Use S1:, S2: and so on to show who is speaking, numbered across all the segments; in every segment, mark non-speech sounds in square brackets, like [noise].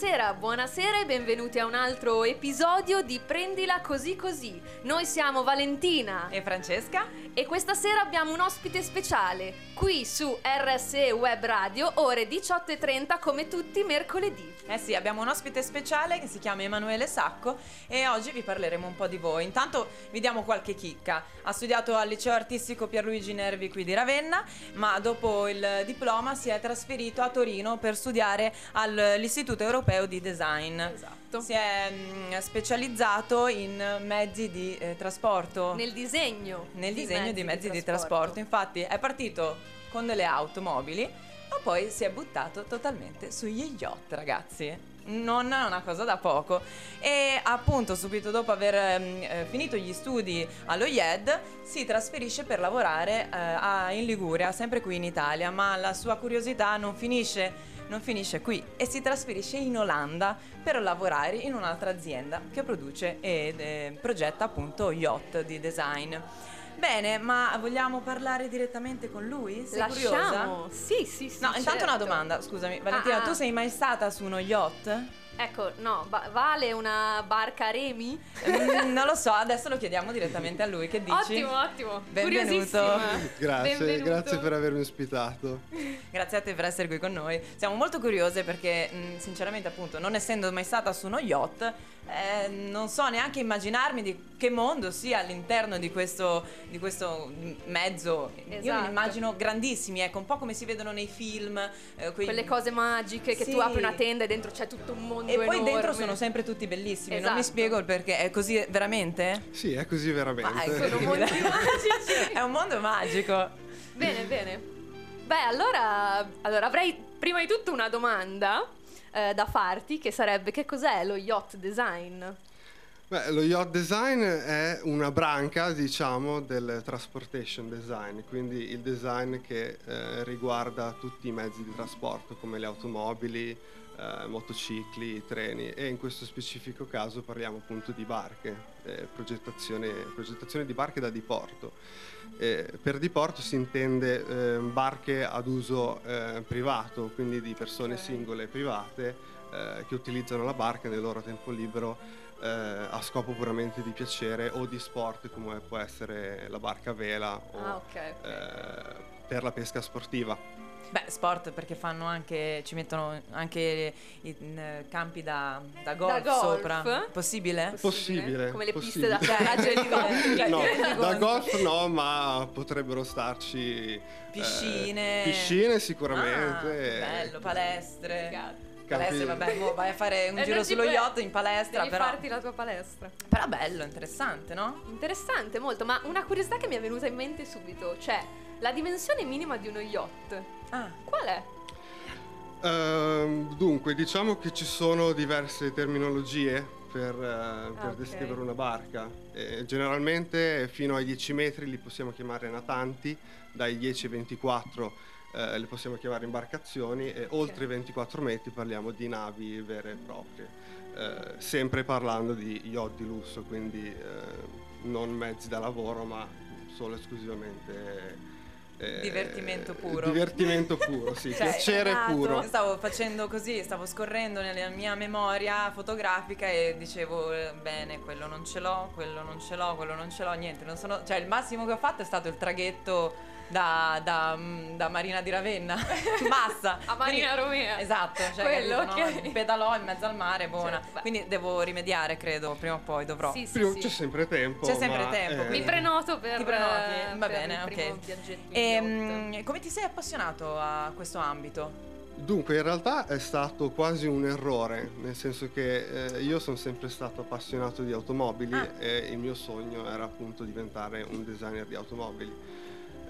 S1: Buonasera, buonasera e benvenuti a un altro episodio di Prendila così così. Noi siamo Valentina
S2: E Francesca?
S1: E questa sera abbiamo un ospite speciale qui su RSE Web Radio, ore 18.30 come tutti mercoledì.
S2: Eh sì, abbiamo un ospite speciale che si chiama Emanuele Sacco e oggi vi parleremo un po' di voi. Intanto vi diamo qualche chicca. Ha studiato al liceo artistico Pierluigi Nervi qui di Ravenna, ma dopo il diploma si è trasferito a Torino per studiare all'Istituto Europeo di Design.
S1: Esatto.
S2: Si è mm, specializzato in mezzi di eh, trasporto.
S1: Nel disegno.
S2: nel disegno di mezzi di trasporto. Infatti è partito con delle automobili, ma poi si è buttato totalmente sugli yacht, ragazzi. Non è una cosa da poco. E appunto, subito dopo aver ehm, eh, finito gli studi allo IED, si trasferisce per lavorare eh, a- in Liguria, sempre qui in Italia. Ma la sua curiosità non finisce non finisce qui e si trasferisce in Olanda per lavorare in un'altra azienda che produce ed eh, progetta appunto yacht di design. Bene, ma vogliamo parlare direttamente con lui? Sei curiosa?
S1: Lasciamo. Sì, sì, sì.
S2: No, intanto una
S1: certo.
S2: domanda, scusami, Valentina,
S1: Ah, ah.
S2: tu sei mai stata su uno yacht?
S1: Ecco, no, va- vale una barca a remi?
S2: Mm, non lo so, adesso lo chiediamo direttamente a lui, che dici?
S1: Ottimo, ottimo.
S2: Benvenuto.
S3: Grazie,
S1: Benvenuto.
S3: grazie per avermi ospitato.
S2: Grazie a te per essere qui con noi. Siamo molto curiose perché, mh, sinceramente, appunto, non essendo mai stata su uno yacht, eh, non so neanche immaginarmi di che mondo sia all'interno di questo, di questo mezzo. Io
S1: Esatto.
S2: mi immagino grandissimi, ecco, un po' come si vedono nei film. eh, quei-
S1: Quelle cose magiche che
S2: Sì.
S1: tu apri una tenda e dentro c'è tutto un mondo
S2: E poi
S1: enorme.
S2: dentro sono sempre tutti bellissimi. Non mi
S1: Esatto.
S2: spiego il perché. È così veramente?
S3: Sì, è così veramente.
S2: Ma è
S1: magici. [laughs]
S2: È un mondo magico.
S1: Bene, bene. Beh, allora, allora avrei prima di tutto una domanda eh, da farti che sarebbe che cos'è lo yacht design?
S3: Beh, lo yacht design è una branca, diciamo, del transportation design, quindi il design che eh, riguarda tutti i mezzi di trasporto come le automobili, eh, motocicli, treni e in questo specifico caso parliamo appunto di barche, eh, progettazione, progettazione di barche da diporto. Eh, per diporto si intende eh, barche ad uso eh, privato, quindi di persone singole e private eh, che utilizzano la barca nel loro tempo libero eh, a scopo puramente di piacere o di sport come può essere la barca a vela o
S1: Ah, ok.
S3: eh, per la pesca sportiva.
S2: Beh, sport perché fanno anche, ci mettono anche i in, campi da, da golf,
S1: golf?
S2: sopra. Possibile?
S3: Possibile,
S1: Come le
S3: possibile.
S1: piste da atterraggio [laughs] e di golf. [laughs]
S2: Cioè,
S3: No, da golf no, ma potrebbero starci eh,
S2: Piscine.
S3: piscine
S2: Ah,
S3: sicuramente.
S2: bello, palestre.
S1: Figata.
S2: Palestre, vabbè, mo vai a fare un [laughs] giro sullo
S1: puoi-
S2: yacht in palestra,
S1: Devi
S2: però.
S1: farti la tua palestra.
S2: Però bello, interessante, no?
S1: Interessante, molto, ma una curiosità che mi è venuta in mente subito, cioè la dimensione minima di uno yacht.
S2: Ah,
S1: Qual è?
S3: Ehm, dunque, diciamo che ci sono diverse terminologie per, eh, per
S1: ok.
S3: descrivere una barca. Eh, generalmente fino ai 10 metri li possiamo chiamare natanti, dai 10 ai 24 eh, le possiamo chiamare imbarcazioni e oltre i 24 metri parliamo di navi vere e proprie. Eh, sempre parlando di yacht di lusso, quindi eh, non mezzi da lavoro ma solo esclusivamente... eh,
S2: Divertimento puro.
S3: Divertimento [laughs] puro, sì,
S2: Cioè,
S3: piacere
S1: esatto.
S3: puro.
S2: Stavo facendo così, stavo scorrendo nella mia memoria fotografica e dicevo eh, bene, quello non ce l'ho, quello non ce l'ho, quello non ce l'ho, niente, non sono, cioè il massimo che ho fatto è stato il traghetto da, da, mm, da Marina di Ravenna, [laughs] Massa.
S1: A Marina
S2: Quindi-
S1: Romea.
S2: Esatto, cioè
S1: Quello,
S2: capito, no?
S1: ok.
S2: pedalò in mezzo al mare, buona.
S1: Certo, beh.
S2: Quindi devo rimediare, credo, prima o poi dovrò.
S1: Sì, sì,
S3: Prima-
S1: sì.
S3: C'è sempre tempo.
S2: C'è sempre
S3: ma,
S2: tempo,
S3: eh,
S1: Mi prenoto per,
S2: Ti prenoti?
S1: eh,
S2: Va
S1: per
S2: bene,
S1: il primo
S2: ok. E mm, come ti sei appassionato a questo ambito?
S3: Dunque, in realtà è stato quasi un errore, nel senso che eh, io sono sempre stato appassionato di automobili
S2: Ah.
S3: e il mio sogno era appunto diventare un designer di automobili.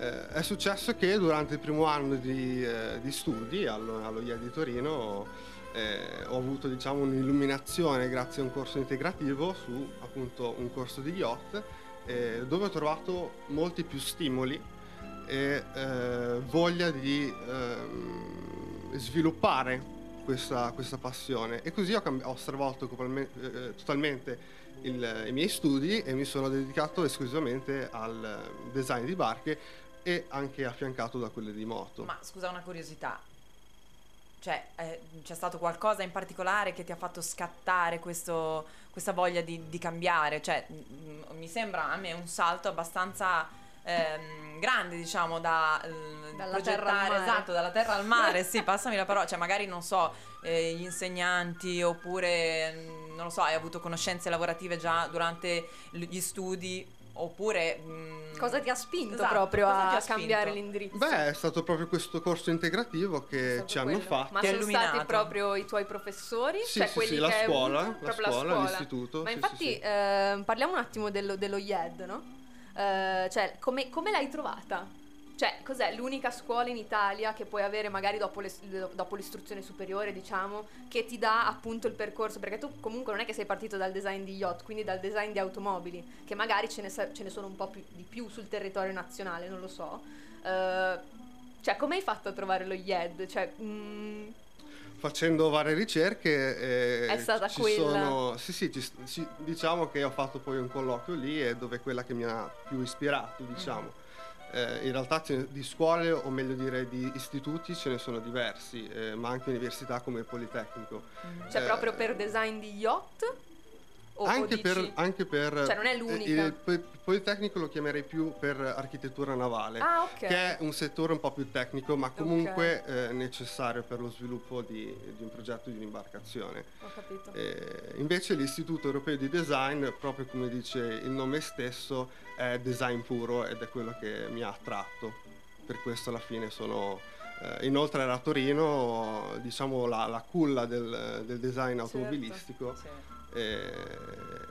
S3: Eh, è successo che durante il primo anno di, eh, di studi allo, allo IED di Torino eh, ho avuto diciamo un'illuminazione grazie a un corso integrativo su appunto un corso di yacht eh, dove ho trovato molti più stimoli e eh, voglia di ehm, sviluppare questa, questa passione. E così ho, cambi- ho stravolto copalme- eh, totalmente il- i miei studi e mi sono dedicato esclusivamente al design di barche e anche affiancato da quelle di moto.
S2: Ma scusa una curiosità. Cioè, eh, c'è stato qualcosa in particolare che ti ha fatto scattare questo- questa voglia di, di cambiare? Cioè, mm, mi sembra a me un salto abbastanza ehm, grande, diciamo, da eh,
S1: Dalla
S2: progettare,
S1: terra al mare.
S2: esatto, dalla terra al mare, sì, [laughs] passami la parola, cioè magari non so, eh, gli insegnanti oppure, mm, non lo so, hai avuto conoscenze lavorative già durante gli studi oppure... mm,
S1: Cosa ti ha spinto
S2: esatto,
S1: proprio a
S2: spinto?
S1: cambiare l'indirizzo?
S3: Beh, è stato proprio questo corso integrativo che ci hanno
S1: quello.
S3: fatto.
S1: Ma sono
S2: illuminato.
S1: stati proprio i tuoi professori?
S3: Sì,
S1: cioè
S3: sì,
S1: quelli
S3: sì, la
S1: che hai
S3: scuola,
S1: avuto?
S3: la scuola,
S1: scuola.
S3: l'istituto,
S1: Ma
S3: sì,
S1: infatti
S3: sì, sì.
S1: ehm, parliamo un attimo dello, dello IED, no? Eh, cioè, come, come l'hai trovata? Cioè, cos'è l'unica scuola in Italia che puoi avere magari dopo, le- dopo l'istruzione superiore, diciamo, che ti dà appunto il percorso? Perché tu comunque non è che sei partito dal design di yacht, quindi dal design di automobili, che magari ce ne, ce ne sono un po' più, di più sul territorio nazionale, non lo so. Eh, cioè, come hai fatto a trovare lo IED? Cioè, mm,
S3: Facendo varie ricerche eh,
S1: È stata
S3: ci
S1: quella.
S3: sono- sì, sì, ci- ci- diciamo che ho fatto poi un colloquio lì e dove è quella che mi ha più ispirato, diciamo. Eh, in realtà di scuole, o meglio dire di istituti, ce ne sono diversi, eh, ma anche università come il Politecnico.
S1: cioè
S3: Eh,
S1: proprio per design di yacht? O- o
S3: anche,
S1: dici-
S3: per, anche per...
S1: Cioè, non è
S3: eh,
S1: l'unica.
S3: Il po- Politecnico lo chiamerei più per architettura navale.
S1: Ah, ok.
S3: che è un settore un po' più tecnico, ma comunque eh, necessario per lo sviluppo di, di un progetto di un'imbarcazione.
S1: Ho capito.
S3: Eh, invece l'Istituto Europeo di Design, proprio come dice il nome stesso, è design puro ed è quello che mi ha attratto. Per questo alla fine sono... eh, inoltre era a Torino, diciamo, la, la culla del, del design
S1: Certo.
S3: automobilistico.
S2: Sì.
S3: E,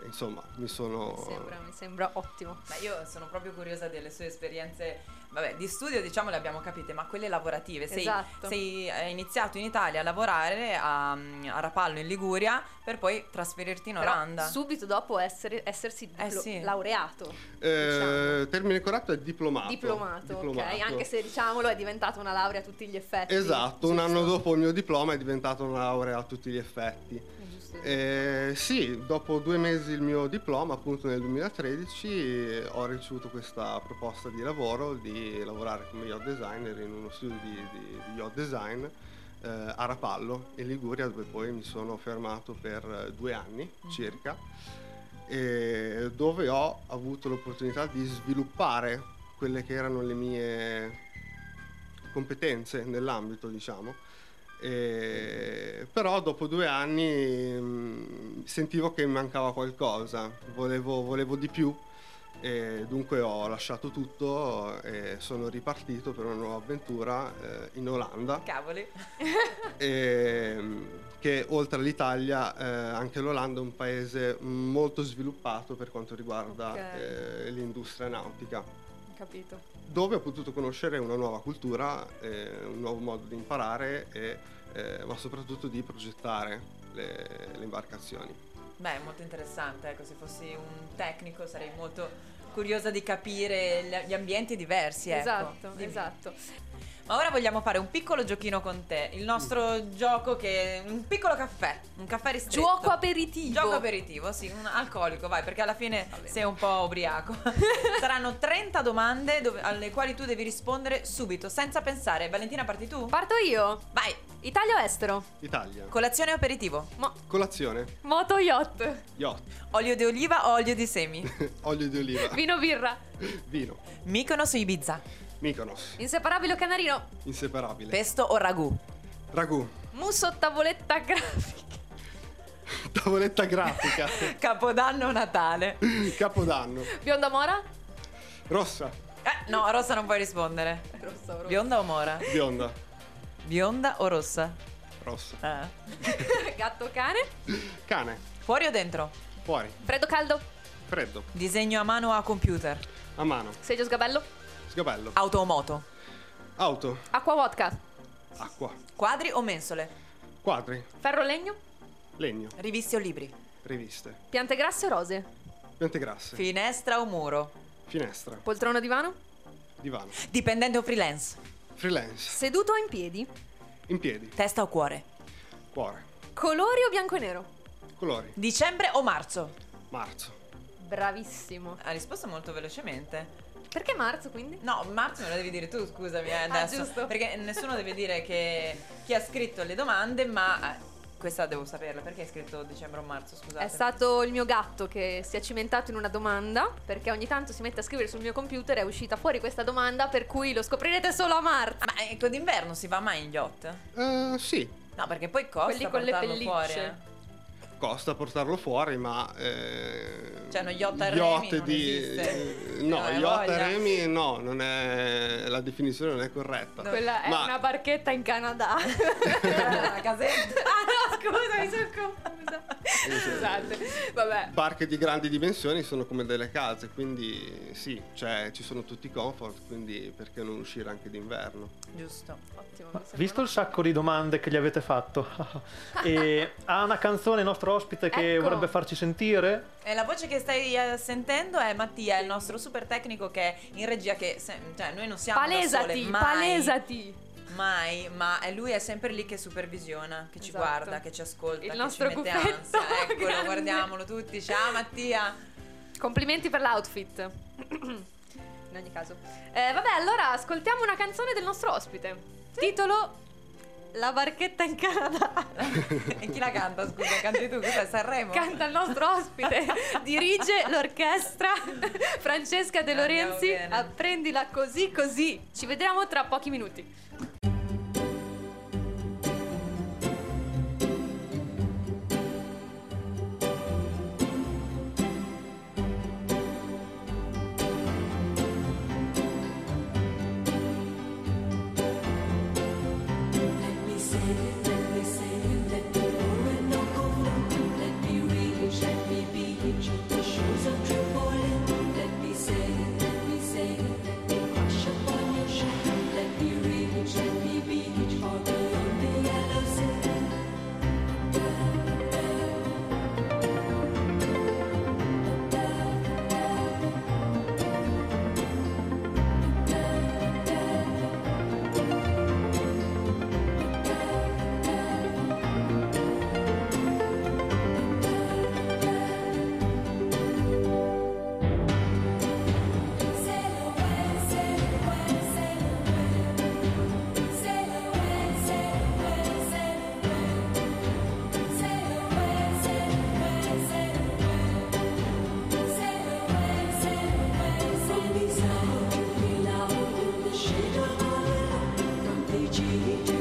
S3: insomma, mi sono...
S1: Mi sembra, mi sembra ottimo.
S2: Ma io sono proprio curiosa delle sue esperienze, vabbè, di studio diciamo le abbiamo capite, ma quelle lavorative. Sei,
S1: Esatto.
S2: sei hai iniziato in Italia a lavorare a, a Rapallo in Liguria per poi trasferirti in
S1: Però
S2: Olanda.
S1: subito dopo essere, essersi
S2: Eh,
S1: diplo-
S2: sì.
S1: laureato.
S3: Eh,
S1: diciamo.
S3: termine corretto è diplomato.
S1: Diplomato, ok?
S3: Diplomato.
S1: Anche se diciamolo è diventata una laurea a tutti gli effetti.
S3: Esatto, un
S1: giusto?
S3: anno dopo il mio diploma è diventata una laurea a tutti gli effetti.
S1: Giusto.
S3: Eh, sì, dopo due mesi il mio diploma, appunto nel 2013, eh, ho ricevuto questa proposta di lavoro di lavorare come yacht designer in uno studio di, di- di yacht design eh, a Rapallo, in Liguria, dove poi mi sono fermato per eh, due anni circa, e dove ho avuto l'opportunità di sviluppare quelle che erano le mie competenze nell'ambito, diciamo. E- però dopo due anni mh, sentivo che mi mancava qualcosa, volevo, volevo di più e dunque ho lasciato tutto e sono ripartito per una nuova avventura eh, in Olanda
S2: Cavoli. [laughs]
S3: e, mh, che oltre all'Italia eh, anche l'Olanda è un paese molto sviluppato per quanto riguarda
S1: Ok.
S3: eh, l'industria nautica
S1: capito.
S3: Dove ho potuto conoscere una nuova cultura, eh, un nuovo modo di imparare, e, eh, ma soprattutto di progettare le, le imbarcazioni.
S2: Beh, è molto interessante, ecco, se fossi un tecnico sarei molto curiosa di capire gli- gli ambienti diversi, ecco.
S1: esatto,
S2: Dimmi.
S1: esatto.
S2: Ma ora vogliamo fare un piccolo giochino con te, il nostro gioco che un piccolo caffè, un caffè ristretto.
S1: Gioco aperitivo.
S2: Gioco aperitivo, sì, un alcolico, vai, perché alla fine sei un po' ubriaco. [laughs] Saranno 30 domande dove- alle quali tu devi rispondere subito, senza pensare. Valentina, parti tu?
S1: Parto io.
S2: Vai!
S1: Italia o estero?
S3: Italia,
S2: Colazione o aperitivo?
S1: Mo-
S3: colazione,
S1: moto yacht.
S3: yacht,
S2: Olio di oliva o olio di semi? [laughs]
S3: olio di oliva,
S1: Vino birra.
S3: vino,
S2: Mykonos o Ibiza?
S3: Mykonos,
S1: Inseparabile o canarino?
S3: inseparabile,
S2: Pesto o ragù?
S3: ragù,
S1: Musso o tavoletta grafica? [laughs]
S3: tavoletta grafica, [laughs]
S2: Capodanno o Natale?
S3: capodanno,
S1: Bionda mora?
S3: rossa,
S2: Eh, no, rossa non puoi rispondere.
S1: Rossa, rossa.
S2: Bionda o mora?
S3: bionda,
S2: Bionda o rossa?
S3: rossa,
S2: Eh. [laughs]
S1: Gatto o cane?
S3: cane,
S2: Fuori o dentro?
S3: fuori,
S1: Freddo o caldo?
S3: freddo,
S2: Disegno a mano o a computer?
S3: a mano,
S1: Seggio o sgabello?
S3: Sgabello,
S2: Auto o moto?
S3: auto,
S1: Acqua o vodka?
S3: acqua,
S2: Quadri o mensole?
S3: Quadri,
S1: Ferro o legno?
S3: legno,
S2: Riviste o libri?
S3: riviste,
S1: Piante grasse o rose?
S3: piante grasse,
S2: Finestra o muro?
S3: finestra,
S1: Poltrona o divano?
S3: divano,
S2: Dipendente o freelance?
S3: freelance,
S1: Seduto o in piedi?
S3: in piedi,
S2: Testa o cuore?
S3: cuore,
S1: Colori o bianco e nero?
S3: colori,
S2: Dicembre o marzo?
S3: marzo,
S1: Bravissimo.
S2: Ha risposto molto velocemente.
S1: Perché marzo quindi?
S2: No, marzo me lo devi dire tu, scusami, eh,
S1: Ah,
S2: adesso.
S1: giusto.
S2: Perché nessuno deve dire che chi ha scritto le domande, ma eh, questa devo saperla. Perché hai scritto dicembre o marzo, scusate?
S1: È stato il mio gatto che si è cimentato in una domanda perché ogni tanto si mette a scrivere sul mio computer e è uscita fuori questa domanda per cui lo scoprirete solo a marzo.
S2: Ma ecco, d'inverno si va mai in yacht?
S3: Eh, sì,
S2: No, perché poi costa
S1: Quelli con le pellicce.
S2: fuori. eh.
S3: Costa portarlo fuori, ma... eh,
S2: Cioè, uno yacht a remi
S3: yacht
S2: non
S3: di, eh, [laughs] no,
S2: hai
S3: yacht a
S2: voglia.
S3: remi no, non è, la definizione non è corretta.
S1: Quella è
S3: Ma-
S1: una barchetta in Canada. [laughs]
S2: Una casetta.
S1: ah no, scusa, mi sono confusa. Scusate. Vabbè.
S3: Barche di grandi dimensioni sono come delle case, quindi sì, cioè ci sono tutti i comfort, quindi perché non uscire anche d'inverno?
S2: Giusto.
S1: Ottimo.
S4: Visto il sacco di domande che gli avete fatto, [laughs] e ha una canzone il nostro ospite che
S1: Ecco.
S4: vorrebbe farci sentire?
S2: E la voce che stai eh, sentendo è Mattia, il nostro super tecnico che è in regia che se- cioè noi non siamo da
S1: Palesati,
S2: sole, mai,
S1: palesati.
S2: mai, ma lui è sempre lì che supervisiona, che ci
S1: Esatto.
S2: guarda, che ci ascolta,
S1: Il
S2: che
S1: nostro
S2: ci mette
S1: cuffetto,
S2: ansia. [laughs] Eccolo,
S1: grande.
S2: guardiamolo tutti. Ciao Mattia.
S1: Complimenti per l'outfit. [clears throat] In ogni caso. Eh, vabbè, allora ascoltiamo una canzone del nostro ospite. Titolo La barchetta in Canada. [laughs]
S2: e chi la canta? Scusa, canti tu, cos'è Sanremo?
S1: Canta il nostro ospite. [laughs] Dirige l'orchestra [laughs] Francesca De Lorenzi. Apprendila così così. Ci vedremo tra pochi minuti.
S2: Música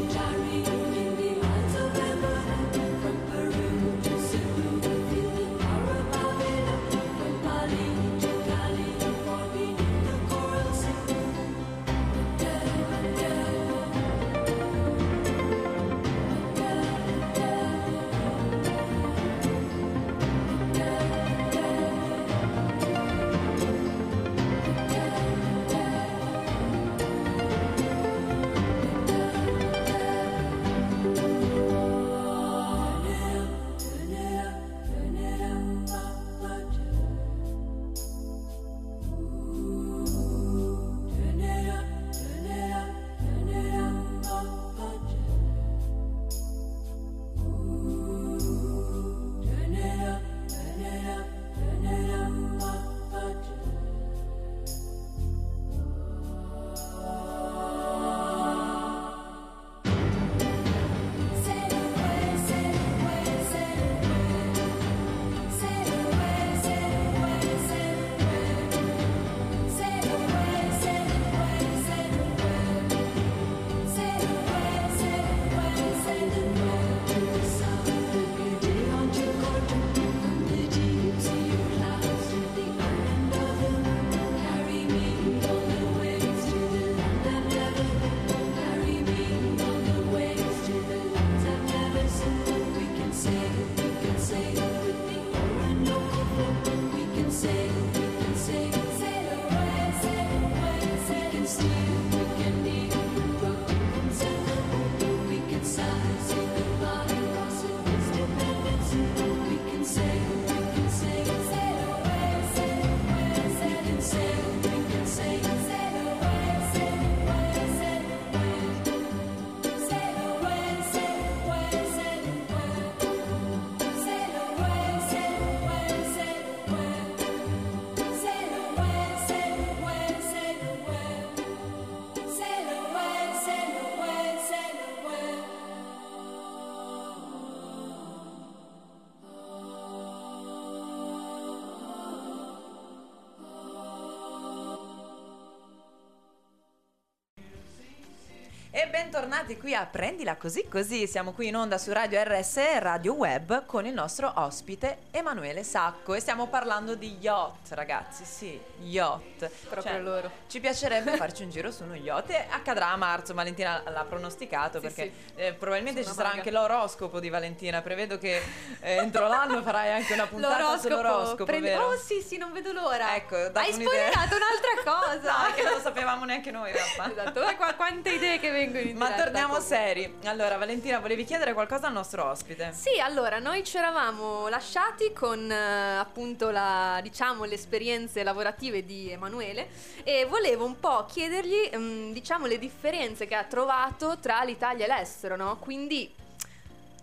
S2: bentornati qui a Prendila Così Così. Siamo qui in onda su Radio RS Radio Web con il nostro ospite Emanuele Sacco e stiamo parlando di yacht, ragazzi. Sì, yacht.
S1: Proprio
S2: Cioè,
S1: loro.
S2: Ci piacerebbe farci un giro su uno yacht e accadrà a marzo. Valentina l'ha pronosticato
S1: Sì,
S2: perché
S1: sì.
S2: eh, probabilmente ci sarà anche l'oroscopo di Valentina. Prevedo che eh, entro l'anno farai anche una puntata sull'oroscopo,
S1: prendi-? Oh sì, sì, non vedo l'ora.
S2: Ecco,
S1: Hai spoilerato un'altra cosa. [laughs]
S2: No, che non lo sapevamo neanche noi in realtà.
S1: Esatto, qua- quante idee che vengono in
S2: Ma torniamo
S1: comunque.
S2: seri. Allora, Valentina, volevi chiedere qualcosa al nostro ospite?
S1: Sì, allora noi ci eravamo lasciati con eh, appunto la, diciamo, le esperienze lavorative di Emanuele e volevo un po' chiedergli mm, diciamo le differenze che ha trovato tra l'Italia e l'estero, no? Quindi,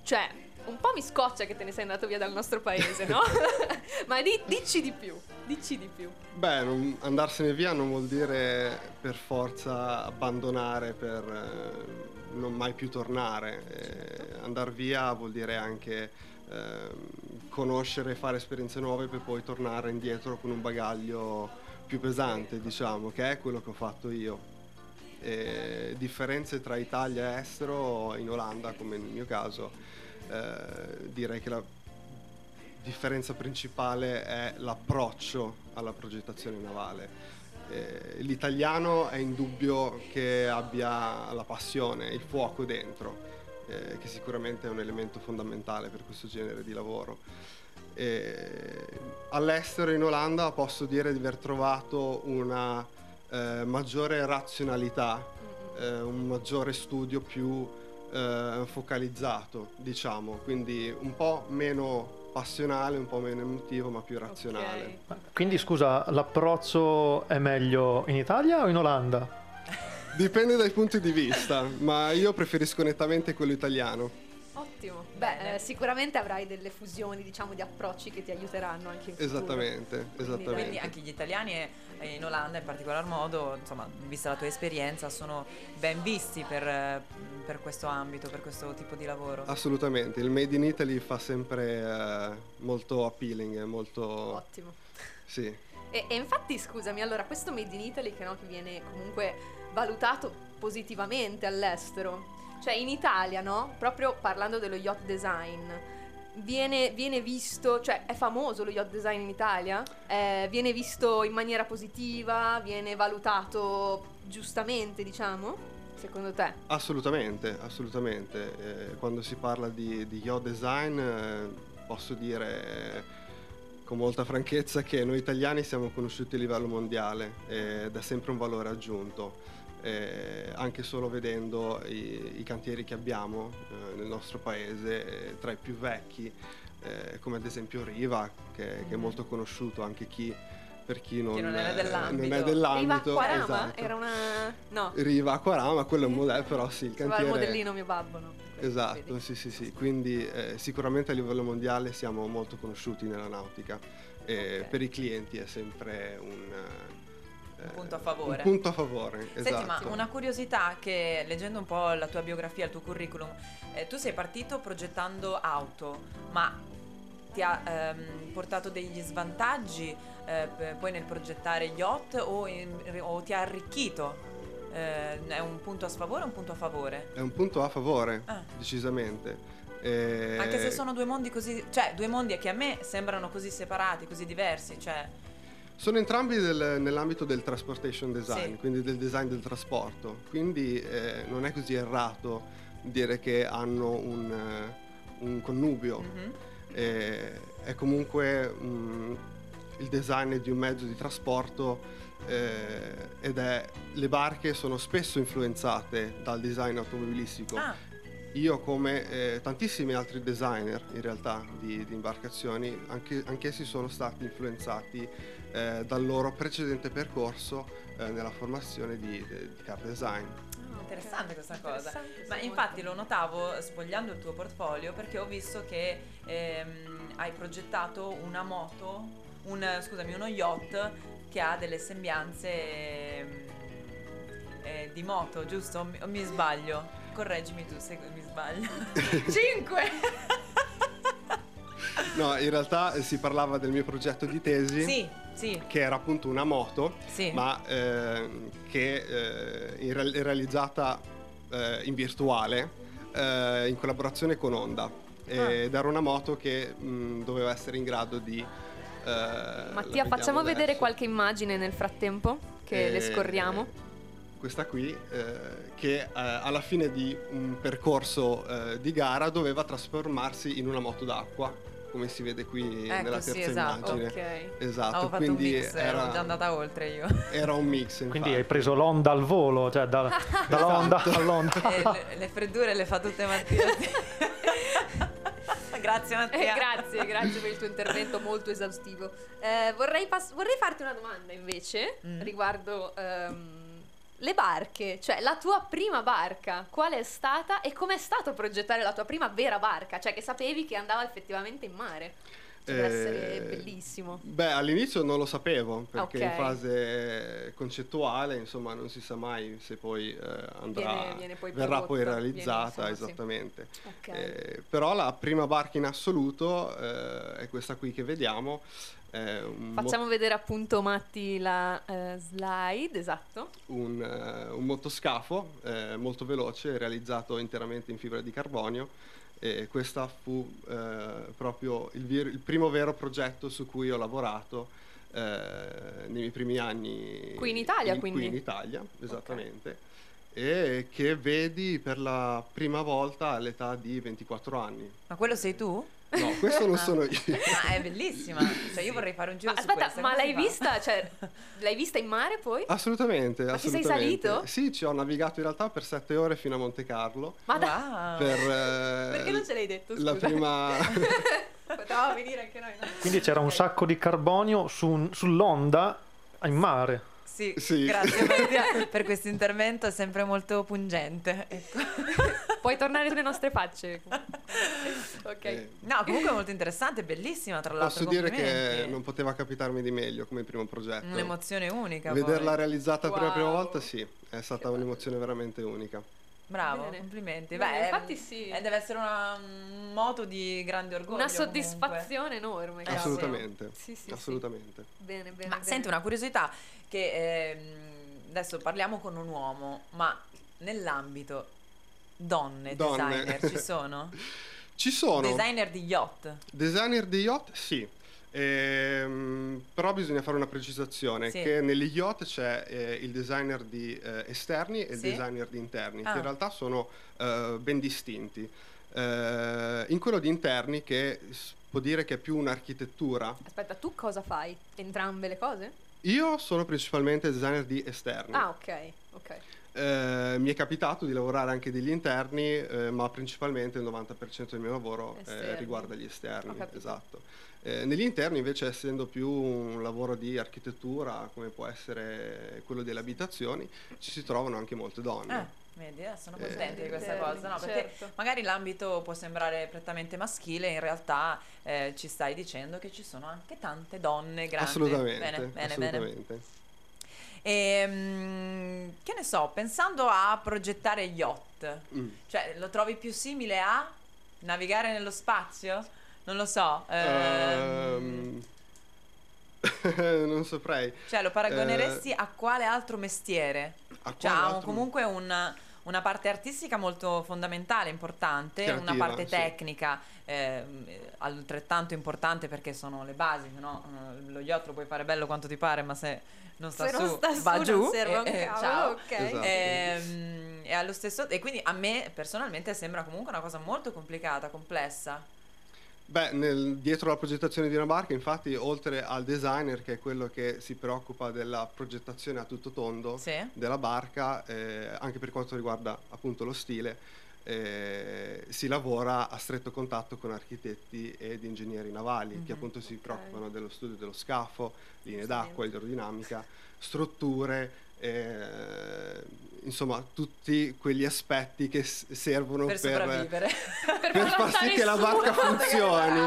S1: cioè, un po' mi scoccia che te ne sei andato via dal nostro paese, no? [laughs] Ma di- dici di più, dici di più.
S3: Beh, non- andarsene via non vuol dire per forza abbandonare per eh, non mai più tornare. Eh, andar via vuol dire anche ehm, conoscere, fare esperienze nuove per poi tornare indietro con un bagaglio più pesante, diciamo, che è quello che ho fatto io. E differenze tra Italia e estero in Olanda, come nel mio caso, eh, direi che la differenza principale è l'approccio alla progettazione navale. Eh, l'italiano è indubbio che abbia la passione, il fuoco dentro, eh, che sicuramente è un elemento fondamentale per questo genere di lavoro. Eh, all'estero in Olanda posso dire di aver trovato una eh, maggiore razionalità, eh, un maggiore studio più eh, focalizzato, diciamo, quindi un po' meno passionale, un po' meno emotivo, ma più razionale.
S1: Ok.
S4: Quindi scusa, l'approccio è meglio in Italia o in Olanda?
S3: Dipende dai punti di vista, ma io preferisco nettamente quello italiano.
S1: Ottimo.
S2: Bene.
S1: Beh, eh, sicuramente avrai delle fusioni, diciamo, di approcci che ti aiuteranno anche in futuro.
S3: Esattamente, esattamente.
S2: Quindi anche gli italiani e in Olanda in particolar modo, insomma, vista la tua esperienza, sono ben visti per, per questo ambito, per questo tipo di lavoro.
S3: Assolutamente, il Made in Italy fa sempre eh, molto appealing, è molto...
S1: Ottimo.
S3: Sì.
S1: E, e infatti, scusami, allora, questo Made in Italy che, no, che viene comunque valutato positivamente all'estero, cioè in Italia, no? Proprio parlando dello yacht design, viene, viene visto, cioè è famoso lo yacht design in Italia? Eh, viene visto in maniera positiva, viene valutato giustamente, diciamo? Secondo te?
S3: Assolutamente, assolutamente. Eh, quando si parla di, di yacht design eh, posso dire eh, con molta franchezza che noi italiani siamo conosciuti a livello mondiale ed è sempre un valore aggiunto. Eh, anche solo vedendo i, i cantieri che abbiamo eh, nel nostro paese, eh, tra i più vecchi, eh, come ad esempio Riva, che, che è molto conosciuto anche chi, per chi non,
S2: non è dell'ambito.
S3: non è
S1: Riva
S3: dell'ambito.
S1: Acquarama?
S3: esatto.
S1: Era una... No,
S3: Riva Acquarama, quello è un modello, però sì, il
S1: sembrava il
S3: cantiere...
S1: modellino mio babbo, no?
S3: Esatto,
S1: Vedi?
S3: sì, sì, sì. Quindi eh, sicuramente a livello mondiale siamo molto conosciuti nella nautica. E
S2: Ok.
S3: Per i clienti è sempre un,
S2: Un punto a favore.
S3: Un punto a favore,
S2: Senti,
S3: esatto.
S2: ma una curiosità che leggendo un po' la tua biografia, il tuo curriculum, eh, tu sei partito progettando auto, ma ti ha ehm, portato degli svantaggi eh, poi nel progettare yacht o, in- o ti ha arricchito? Eh, è un punto a sfavore o un punto a favore?
S3: È un punto a favore,
S2: Ah.
S3: decisamente. Eh,
S2: Anche se sono due mondi così, cioè due mondi che a me sembrano così separati, così diversi, cioè
S3: Sono entrambi del- nell'ambito del transportation design,
S2: Sì.
S3: quindi del design del trasporto, quindi eh, non è così errato dire che hanno un, eh, un connubio.
S2: mhm.
S3: Eh, è comunque mm, il design di un mezzo di trasporto eh, ed è le barche sono spesso influenzate dal design automobilistico.
S2: Ah,
S3: Io come eh, tantissimi altri designer in realtà di, di imbarcazioni, anche, anch'essi sono stati influenzati eh, dal loro precedente percorso eh, nella formazione di, di car design.
S2: Interessante questa cosa.
S1: Interessante,
S2: Ma infatti
S1: molto.
S2: lo notavo sfogliando il tuo portfolio perché ho visto che ehm, hai progettato una moto, un, scusami, uno yacht che ha delle sembianze ehm, eh, di moto, giusto? O mi, sbaglio? Correggimi tu se mi sbaglio. [laughs] 5!
S3: No, in realtà eh, si parlava del mio progetto di tesi.
S2: sì, sì,
S3: che era appunto una moto,
S2: sì.
S3: ma ehm, che eh, è realizzata eh, eh, in virtuale eh, in collaborazione con Honda ed era una moto che mh, doveva essere in grado di... eh,
S1: Mattia, facciamo vedere
S3: adesso.
S1: qualche immagine nel frattempo che le
S3: Eh,
S1: scorriamo.
S3: Questa qui, eh, che eh, alla fine di un percorso eh, di gara doveva trasformarsi in una moto d'acqua, come si vede qui
S2: Ecco,
S3: nella
S2: sì,
S3: terza
S2: esatto.
S3: immagine.
S1: Ok.
S3: Esatto,
S2: Avevo fatto
S3: quindi
S2: un mix, ero
S3: era,
S2: già andata oltre io. [laughs]
S3: era un mix.
S4: Quindi
S3: infatti.
S4: hai preso l'onda al volo, cioè da, [laughs] dall'onda all'onda.
S2: Eh, le, le freddure le fa tutte Mattia. [laughs] Grazie
S1: Eh,
S2: Mattia.
S1: grazie, grazie per il tuo intervento molto esaustivo. Eh, vorrei, pass- vorrei farti una domanda invece
S2: Mm.
S1: riguardo ehm, le barche, cioè la tua prima barca, qual è stata e com'è stato progettare la tua prima vera barca? Cioè che sapevi che andava effettivamente in mare. Cioè, deve essere
S3: Eh,
S1: bellissimo.
S3: Beh, all'inizio non lo sapevo perché
S1: Ok.
S3: in fase concettuale, insomma, non si sa mai se poi eh, andrà,
S1: Viene- viene poi
S3: verrà poi
S1: prodotta,
S3: realizzata,
S1: viene, insomma, sì.
S3: esattamente.
S1: Ok.
S3: Eh, però la prima barca in assoluto eh, è questa qui che vediamo. È un mo-
S1: Facciamo vedere appunto Matti la eh, slide, esatto.
S3: un, eh, un motoscafo eh, molto veloce realizzato interamente in fibra di carbonio e questo fu eh, proprio il, vir- il primo vero progetto su cui ho lavorato eh, nei miei primi anni
S1: Qui in Italia, quindi?
S3: qui in Italia esattamente e che vedi per la prima volta all'età di 24 anni
S2: Ma quello sei tu?
S3: No questo non sono io
S2: Ma è bellissima. Cioè io vorrei fare un giro
S1: Ma
S2: su
S1: aspetta,
S2: questa.
S1: ma
S2: come
S1: l'hai
S2: fa?
S1: vista? Cioè, [laughs] l'hai vista in mare poi?
S3: assolutamente
S1: Ma ci sei
S3: assolutamente.
S1: salito?
S3: sì ci ho navigato in realtà per 7 ore fino a Monte Carlo
S1: Ma da-
S3: per eh, [laughs]
S1: perché non ce l'hai detto?
S3: la
S1: scusa?
S3: prima [laughs]
S1: Potevamo venire anche noi. no?
S4: Quindi c'era un sacco di carbonio su- sull'onda in mare.
S2: Sì,
S3: Sì.
S2: grazie Mattia [laughs] per questo intervento, è sempre molto pungente. Ecco. [laughs]
S1: Puoi tornare sulle nostre facce. [laughs] ok.
S3: eh,
S2: No, comunque è molto interessante, bellissima tra l'altro.
S3: Posso dire che non poteva capitarmi di meglio come primo progetto.
S2: Un'emozione unica.
S3: Vederla
S2: poi.
S3: realizzata per la prima
S1: Wow.
S3: volta, sì, è stata un'emozione veramente unica.
S2: Bravo,
S1: Bene.
S2: complimenti.
S1: Bene,
S2: Beh,
S1: infatti sì.
S2: eh, deve essere una- un moto di grande orgoglio.
S1: Una
S2: comunque.
S1: soddisfazione enorme.
S2: Eh,
S1: cavolo.
S3: Assolutamente.
S1: Sì, sì, sì.
S3: Assolutamente.
S1: Bene, bene.
S2: Ma
S1: bene.
S2: senti una curiosità che ehm, adesso parliamo con un uomo, ma nell'ambito donne,
S3: Donne.
S2: designer ci sono? [laughs]
S3: Ci sono
S2: Designer di yacht.
S3: designer di yacht, sì. Ehm, però bisogna fare una precisazione
S2: Sì.
S3: che negli yacht c'è eh, il designer di eh, esterni e il
S2: Sì?
S3: designer di interni,
S2: Ah.
S3: che in realtà sono eh, ben distinti. Eh, in quello di interni, che può dire che è più un'architettura,
S1: Aspetta, tu cosa fai? Entrambe le cose?
S3: Io sono principalmente designer di esterni.
S1: Ah, ok, ok.
S3: Eh, mi è capitato di lavorare anche degli interni, eh, ma principalmente il 90% del mio lavoro eh, riguarda gli esterni. Esatto. Eh, negli interni invece essendo più un lavoro di architettura come può essere quello delle abitazioni, ci si trovano anche molte donne.
S2: Ah, vedi, eh, sono
S3: Eh,
S2: contenta di questa cosa, no? Perché
S1: certo.
S2: magari l'ambito può sembrare prettamente maschile, in realtà eh, ci stai dicendo che ci sono anche tante donne grandi.
S3: assolutamente,
S2: Bene, bene, bene.
S3: assolutamente.
S2: Ehm, che ne so, pensando a progettare yacht,
S3: Mm.
S2: cioè lo trovi più simile a navigare nello spazio? Non lo so. ehm,
S3: Ehm, [laughs] non saprei.
S2: cioè lo paragoneresti a quale altro mestiere?
S3: A
S2: Cioè
S3: altro-
S2: comunque un- una parte artistica molto fondamentale, importante, una
S3: Creativa,
S2: parte
S3: sì.
S2: tecnica ehm, altrettanto importante perché sono le basi, no? Eh, Lo yacht lo puoi fare bello quanto ti pare, ma se non sta
S1: Se
S2: su,
S1: non sta su,
S2: va giù.
S1: serve un
S2: e- e
S1: cavolo,
S2: ciao.
S1: ok.
S3: Esatto.
S2: Ehm, e allo stesso e quindi a me personalmente sembra comunque una cosa molto complicata, complessa.
S3: Beh, nel- dietro la progettazione di una barca, infatti, oltre al designer, che è quello che si preoccupa della progettazione a tutto tondo
S2: Sì.
S3: della barca, eh, anche per quanto riguarda appunto lo stile, eh, si lavora a stretto contatto con architetti ed ingegneri navali, che
S2: Mhm.
S3: appunto si
S1: Ok.
S3: preoccupano dello studio dello scafo, linee d'acqua, idrodinamica, strutture, eh, insomma, tutti quegli aspetti che s- servono
S2: Per
S3: per
S2: sopravvivere.
S1: Per, [laughs]
S3: per far sì che la barca funzioni.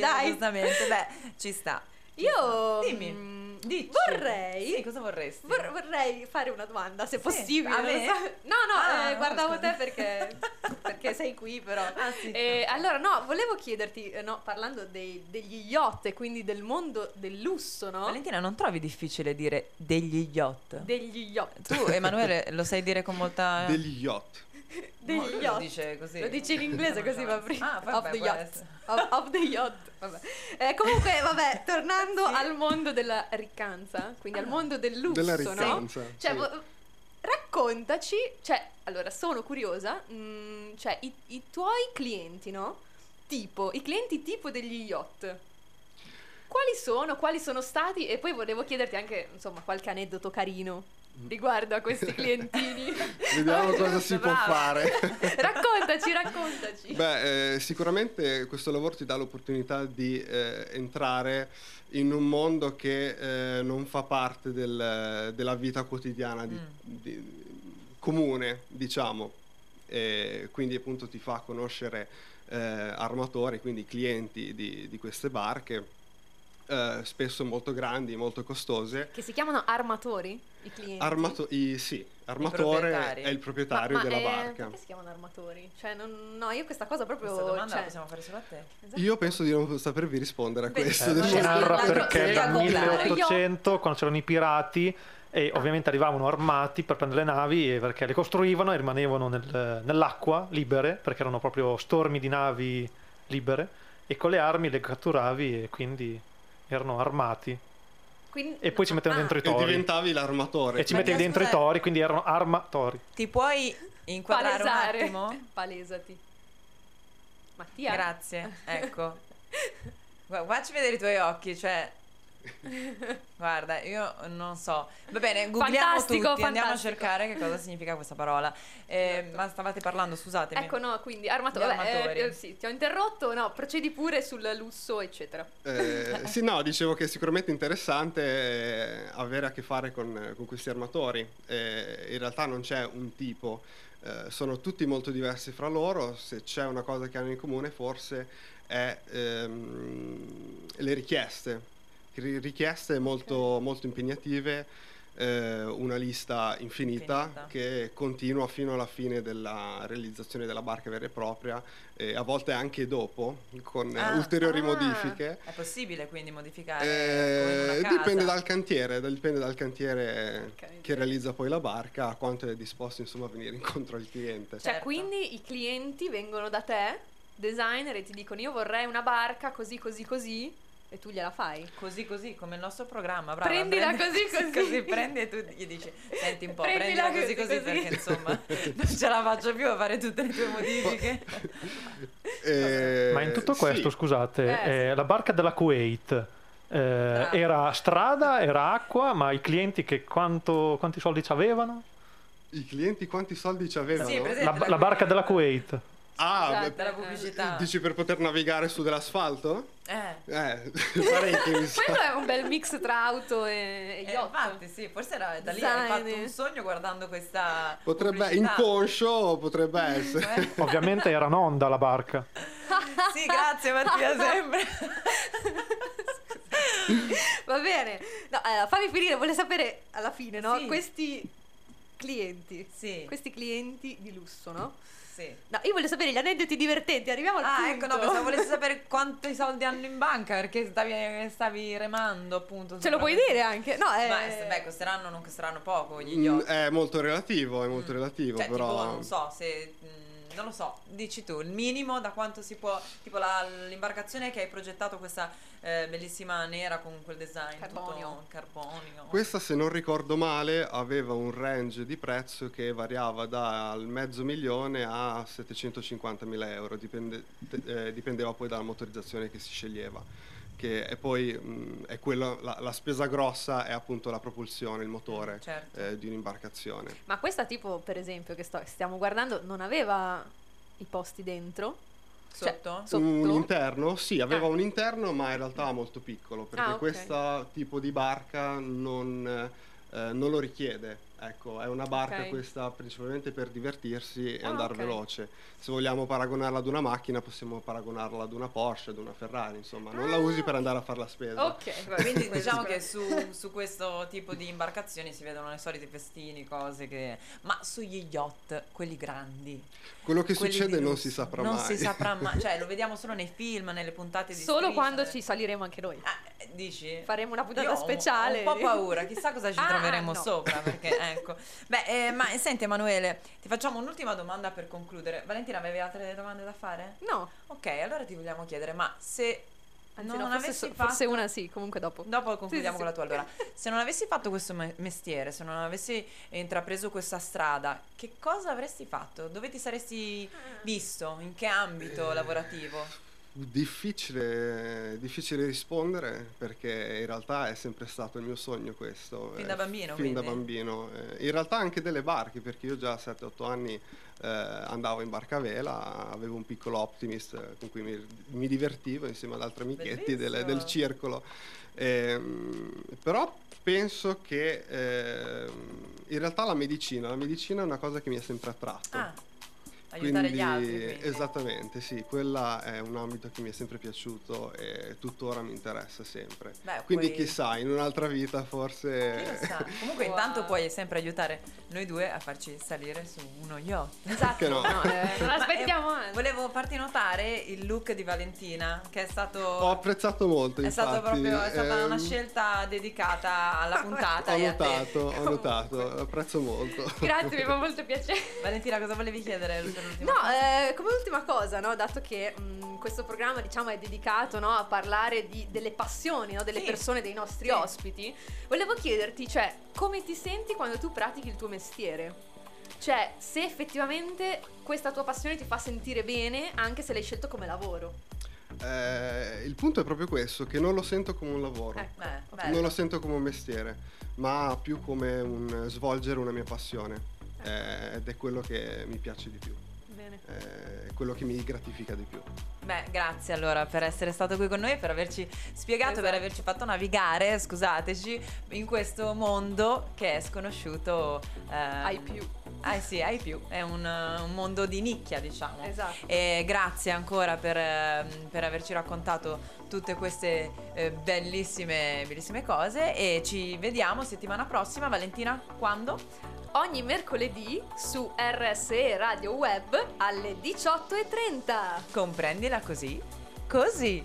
S1: Dai.
S2: giustamente. Beh, ci sta. ci
S1: Io
S2: sta. Dimmi.
S1: mm,
S2: Dici.
S1: Vorrei-
S2: Sì, cosa vorresti?
S1: Vor- vorrei fare una domanda, se
S2: Sì,
S1: possibile.
S2: a me?
S1: so. No, no,
S2: Ah,
S1: eh, guardavo
S2: scusa.
S1: te perché, perché sei qui, però.
S2: Ah, sì.
S1: Eh, allora, no, volevo chiederti, eh, no, parlando dei- degli yacht e quindi del mondo del lusso, no?
S2: Valentina, non trovi difficile dire degli yacht?
S1: Degli yacht.
S2: tu, Emanuele, lo sai dire con molta...
S3: Degli yacht. [laughs]
S1: Degli
S2: No,
S1: yacht.
S2: Lo dice così.
S1: Lo dice in inglese così va prima.
S2: Ah,
S1: of
S2: vabbè,
S1: the
S2: può
S1: yacht. Of, of the yacht. [laughs] Vabbè. Eh, comunque, vabbè, [laughs] tornando
S2: Sì.
S1: al mondo della riccanza, quindi al
S2: Ah.
S1: mondo del lusso,
S3: Della
S1: no?
S3: riccanza.
S1: Cioè,
S3: sì.
S1: vo- raccontaci, cioè, allora, sono curiosa, mm, cioè, i, i tuoi clienti, no? Tipo, i clienti tipo degli yacht. Quali sono, quali sono stati? E poi volevo chiederti anche, insomma, qualche aneddoto carino riguardo a questi [laughs] clientini.
S3: Vediamo [laughs] cosa si può fare. [laughs]
S1: raccontaci, raccontaci.
S3: Beh, eh, sicuramente questo lavoro ti dà l'opportunità di eh, entrare in un mondo che eh, non fa parte del- della vita quotidiana di-
S2: Mm.
S3: di- comune, diciamo. E quindi appunto ti fa conoscere eh, armatori, quindi clienti di, di queste barche, eh, spesso molto grandi, molto costose.
S1: Che si chiamano armatori, i clienti?
S3: Armato- i- sì, armatore è il proprietario
S1: Ma- ma,
S3: della
S1: eh,
S3: barca.
S1: Perché si chiamano armatori? Cioè, non- no, io questa cosa proprio...
S2: Questa domanda
S1: cioè,
S2: la possiamo fare solo a te.
S1: esatto.
S3: Io penso di non sapervi rispondere a
S1: Beh,
S3: questo.
S4: Eh,
S1: sì,
S4: narra perché dal
S1: la-
S4: 1800, quando c'erano i pirati, e ovviamente arrivavano armati per prendere le navi e perché le costruivano e rimanevano nel- nell'acqua libere, perché erano proprio stormi di navi libere, e con le armi le catturavi e quindi erano armati.
S1: Quindi-
S4: E poi ci mettevano
S1: Ah,
S4: dentro i
S3: E
S4: tori.
S3: diventavi l'armatore.
S4: E ci
S2: Ma
S4: mettevi dentro i
S2: scusa-
S4: tori, quindi erano armatori.
S2: Ti puoi inquadrare
S1: palesare.
S2: un attimo? [laughs]
S1: Palesati. Mattia?
S2: Grazie, ecco. Facci vedere i tuoi occhi, cioè... [laughs] Guarda, io non so. Va bene, googliamo
S1: Fantastico,
S2: tutti, andiamo a
S1: fantastico.
S2: cercare che cosa significa questa parola. Eh,
S1: Esatto.
S2: Ma stavate parlando, scusatemi.
S1: Ecco, no, quindi armatori.
S2: Gli
S1: Vabbè,
S2: armatori.
S1: eh, sì, ti ho interrotto, no, procedi pure sul lusso, eccetera.
S3: Eh, sì, no, dicevo che è sicuramente interessante eh, avere a che fare con, con questi armatori. Eh, in realtà non c'è un tipo, eh, sono tutti molto diversi fra loro. Se c'è una cosa che hanno in comune, forse è ehm, le richieste. Ri- Richieste molto, molto impegnative, eh, una lista infinita,
S2: Infinita.
S3: che continua fino alla fine della realizzazione della barca vera e propria, e a volte anche dopo, con
S2: Ah,
S3: ulteriori
S1: ah.
S3: modifiche.
S2: È possibile quindi modificare
S3: Eh, dipende dal cantiere, dipende dal cantiere
S1: Ok.
S3: che realizza poi la barca, a quanto è disposto insomma a venire incontro al cliente.
S1: Cioè,
S2: Certo.
S1: quindi i clienti vengono da te, designer, e ti dicono io vorrei una barca così, così, così, e tu gliela fai.
S2: Così così, come il nostro programma, brava.
S1: Prendila
S2: prendi- [laughs]
S1: così, così.
S2: prendi e tu gli dici, senti un po',
S1: Prendila
S2: prendila, così
S1: così,
S2: così,
S1: così.
S2: perché insomma [laughs] non ce la faccio più a fare tutte le tue modifiche.
S3: Eh,
S4: Ma in tutto questo,
S3: sì,
S4: scusate,
S1: Eh,
S4: eh, la barca della Kuwait eh, era strada, era acqua, ma i clienti che quanto- quanti soldi ci avevano?
S3: i clienti quanti soldi ci avevano?
S2: Sì.
S4: La, la barca della Kuwait.
S3: Ah,
S1: Esatto.
S3: beh,
S2: Della pubblicità.
S3: dici per poter navigare su dell'asfalto?
S2: Eh.
S3: Eh, [laughs] parecchi mi sa.
S1: È un bel mix tra auto e, e
S2: Eh,
S1: yacht.
S2: infatti sì, forse era da lì hai fatto un sogno guardando questa
S3: Potrebbe,
S2: pubblicità.
S3: inconscio potrebbe essere.
S2: Eh, [laughs]
S4: Ovviamente era in onda la barca. [laughs]
S2: Sì, grazie Mattia sempre.
S1: Va bene. No, allora, fammi finire, volevo sapere alla fine, no?
S2: Sì.
S1: Questi clienti,
S2: Sì,
S1: questi clienti di lusso, no?
S2: Sì.
S1: No, io voglio sapere gli aneddoti divertenti, arriviamo al
S2: Ah,
S1: punto.
S2: ecco, no, pensavo volessi sapere quanti soldi hanno in banca perché stavi, stavi remando appunto.
S1: Ce lo puoi dire anche? No, eh...
S2: Ma eh, beh, costeranno, non costeranno poco gli
S3: Mm,
S2: yacht.
S3: È molto relativo, è molto
S2: Mm.
S3: relativo,
S2: Cioè,
S3: però...
S2: tipo, non so, se... mm, non lo so, dici tu, il minimo da quanto si può... Tipo la- l'imbarcazione che hai progettato, questa eh, bellissima nera con quel design
S1: Carbonio.
S2: tutto carbonio.
S3: Questa, se non ricordo male, aveva un range di prezzo che variava dal mezzo milione a 750 mila euro, dipende- eh, dipendeva poi dalla motorizzazione che si sceglieva. Che è poi mh, è quello- la, la spesa grossa è appunto la propulsione, il motore
S2: Certo.
S3: eh, di un'imbarcazione.
S1: Ma questa tipo, per esempio, che sto- stiamo guardando, non aveva i posti dentro? Cioè,
S2: Sotto?
S1: sotto?
S3: Un interno? Sì, aveva
S1: Ah.
S3: un interno, ma in realtà molto piccolo, perché
S1: Ah, ok.
S3: questo tipo di barca non, eh, non lo richiede. Ecco, è una barca
S1: Ok.
S3: questa principalmente per divertirsi e
S1: Ah,
S3: andare
S1: ok.
S3: veloce. Se vogliamo paragonarla ad una macchina, possiamo paragonarla ad una Porsche, ad una Ferrari, insomma, non la usi per andare a fare la spesa.
S1: Ok,
S2: Quindi [laughs] diciamo che su, su questo tipo di imbarcazioni si vedono le solite festini, cose che... Ma sugli yacht, quelli grandi.
S3: Quello che succede non si saprà
S2: non
S3: mai.
S2: si saprà [laughs] mai. Cioè, lo vediamo solo nei film, nelle puntate di
S1: Solo
S2: Striscia,
S1: quando ci saliremo anche noi.
S2: Ah, eh, dici?
S1: Faremo una puntata
S2: Io ho un-
S1: speciale.
S2: Ho un po' paura, chissà cosa ci
S1: Ah,
S2: troveremo
S1: no.
S2: sopra. Perché, [laughs] ecco. Beh, eh, ma senti, Emanuele, ti facciamo un'ultima domanda per concludere. Valentina, avevi altre domande da fare?
S1: No,
S2: Ok, allora ti vogliamo chiedere, ma se
S1: anzi
S2: non
S1: no, forse,
S2: avessi
S1: so-
S2: fatto...
S1: forse una sì, comunque dopo.
S2: Dopo concludiamo
S1: Sì, sì,
S2: con la tua allora. Se non avessi fatto questo me- mestiere, se non avessi intrapreso questa strada, che cosa avresti fatto? Dove ti saresti visto? In che ambito lavorativo?
S3: Difficile, difficile rispondere perché in realtà è sempre stato il mio sogno questo.
S2: Fin
S3: eh,
S2: da bambino,
S3: Fin da
S2: quindi?
S3: bambino. eh, in realtà anche delle barche perché io già a 7-8 anni eh, andavo in barca a vela, avevo un piccolo Optimist eh, con cui mi, mi divertivo insieme ad altri amichetti del, del circolo. Ehm, però penso che ehm, in realtà la medicina, la medicina è una cosa che mi ha sempre attratto.
S2: Ah, aiutare
S3: Quindi,
S2: gli altri. quindi.
S3: Esattamente, sì, quella è un ambito che mi è sempre piaciuto e tuttora mi interessa sempre.
S2: Beh,
S3: Quindi
S2: poi-
S3: chissà, in un'altra vita forse...
S2: sa? [laughs] Comunque
S1: Wow.
S2: intanto puoi sempre aiutare noi due a farci salire su uno yacht.
S1: Esatto,
S3: no.
S1: no, eh, [laughs] non aspettiamo
S2: Eh. Volevo farti notare il look di Valentina, che è stato...
S3: Ho apprezzato molto,
S2: è,
S3: infatti.
S2: stato proprio, è stata una
S3: ehm,
S2: scelta dedicata alla [laughs] puntata.
S3: Ho
S2: e a te.
S3: notato, ho
S2: Comunque.
S3: notato, apprezzo molto.
S1: Grazie, mi fa molto piacere.
S2: Valentina, cosa volevi chiedere
S1: No, eh, come ultima cosa, no, dato che mh, questo programma diciamo è dedicato no, a parlare di- delle passioni no, delle
S2: Sì.
S1: persone, dei nostri
S2: Sì.
S1: ospiti, volevo chiederti, cioè, come ti senti quando tu pratichi il tuo mestiere? Cioè, se effettivamente questa tua passione ti fa sentire bene anche se l'hai scelto come lavoro.
S3: Eh, il punto è proprio questo, che non lo sento come un lavoro.
S1: Ecco.
S2: Beh.
S3: Non lo sento come un mestiere, ma più come un svolgere una mia passione. Eh, ed è quello che mi piace di più, eh, è quello che mi gratifica di più.
S2: Beh, grazie allora per essere stato qui con noi, per averci spiegato, per
S1: Esatto.
S2: averci fatto navigare, scusateci, in questo mondo che è sconosciuto eh,
S1: Ai più.
S2: Eh sì, ai più, è un, un mondo di nicchia, diciamo.
S1: Esatto.
S2: E grazie ancora per, ehm, per averci raccontato tutte queste eh, bellissime, bellissime cose e ci vediamo settimana prossima. Valentina, quando?
S1: Ogni mercoledì su RSE Radio Web alle 18.30.
S2: Comprendila così, così.